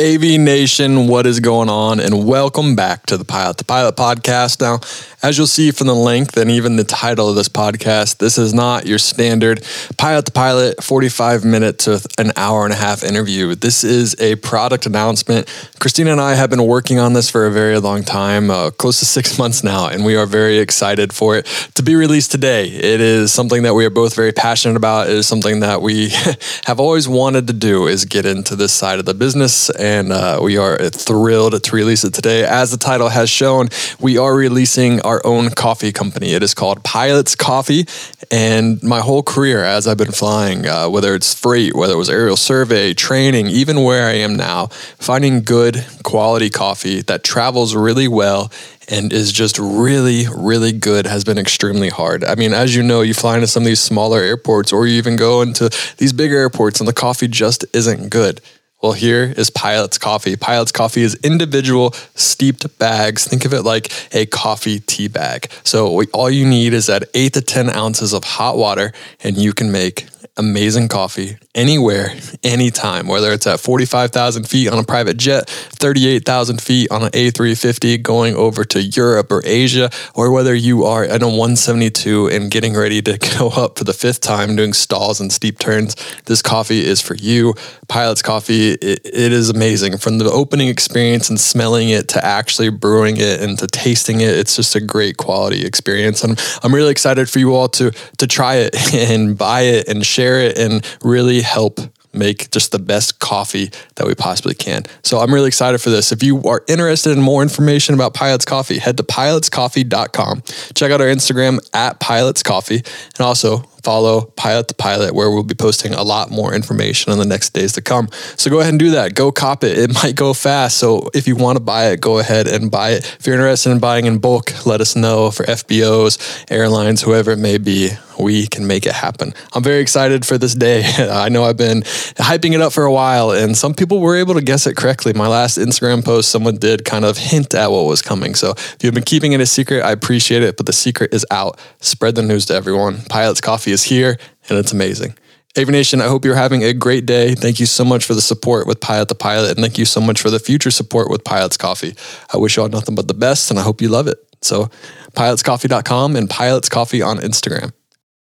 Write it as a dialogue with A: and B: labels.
A: AV Nation, what is going on? And welcome back to the Pilot to Pilot podcast. Now, as you'll see from the length and even the title of this podcast, this is not your standard Pilot to Pilot 45 minute to an hour and a half interview. This is a product announcement. Christina and I have been working on this for a very long time, uh, close to six months now, and we are very excited for it to be released today. It is something that we are both very passionate about. It is something that we have always wanted to do is get into this side of the business and uh, we are thrilled to release it today. As the title has shown, we are releasing own coffee company. It is called Pilots Coffee, and my whole career as I've been flying, uh, whether it's freight, whether it was aerial survey, training, even where I am now, finding good quality coffee that travels really well and is just really, really good has been extremely hard. I mean, as you know, you fly into some of these smaller airports or you even go into these bigger airports and the coffee just isn't good. Well, here is Pilot's Coffee. Pilot's Coffee is individual steeped bags. Think of it like a coffee tea bag. So all you need is that eight to 10 ounces of hot water, and you can make amazing coffee anywhere, anytime, whether it's at 45,000 feet on a private jet, 38,000 feet on an A350 going over to Europe or Asia, or whether you are at a 172 and getting ready to go up for the fifth time doing stalls and steep turns. This coffee is for you. Pilot's Coffee, it, it is amazing. From the opening experience and smelling it to actually brewing it and to tasting it, it's just a great quality experience. And I'm really excited for you all to, to try it and buy it and share it and really help make just the best coffee that we possibly can. So I'm really excited for this. If you are interested in more information about Pilots Coffee, head to pilotscoffee.com. Check out our Instagram at Pilots Coffee and also follow Pilot to Pilot, where we'll be posting a lot more information in the next days to come. So go ahead and do that. Go cop it. It might go fast. So if you want to buy it, go ahead and buy it. If you're interested in buying in bulk, let us know for FBOs, airlines, whoever it may be. We can make it happen. I'm very excited for this day. I know I've been hyping it up for a while, and some people were able to guess it correctly. My last Instagram post, someone did kind of hint at what was coming. So if you've been keeping it a secret, I appreciate it, but the secret is out. Spread the news to everyone. Pilot's Coffee is here and it's amazing. Aviation, I hope you're having a great day. Thank you so much for the support with Pilot to Pilot, and thank you so much for the future support with Pilot's Coffee. I wish you all nothing but the best, and I hope you love it. So, pilotscoffee.com and Pilots Coffee on Instagram.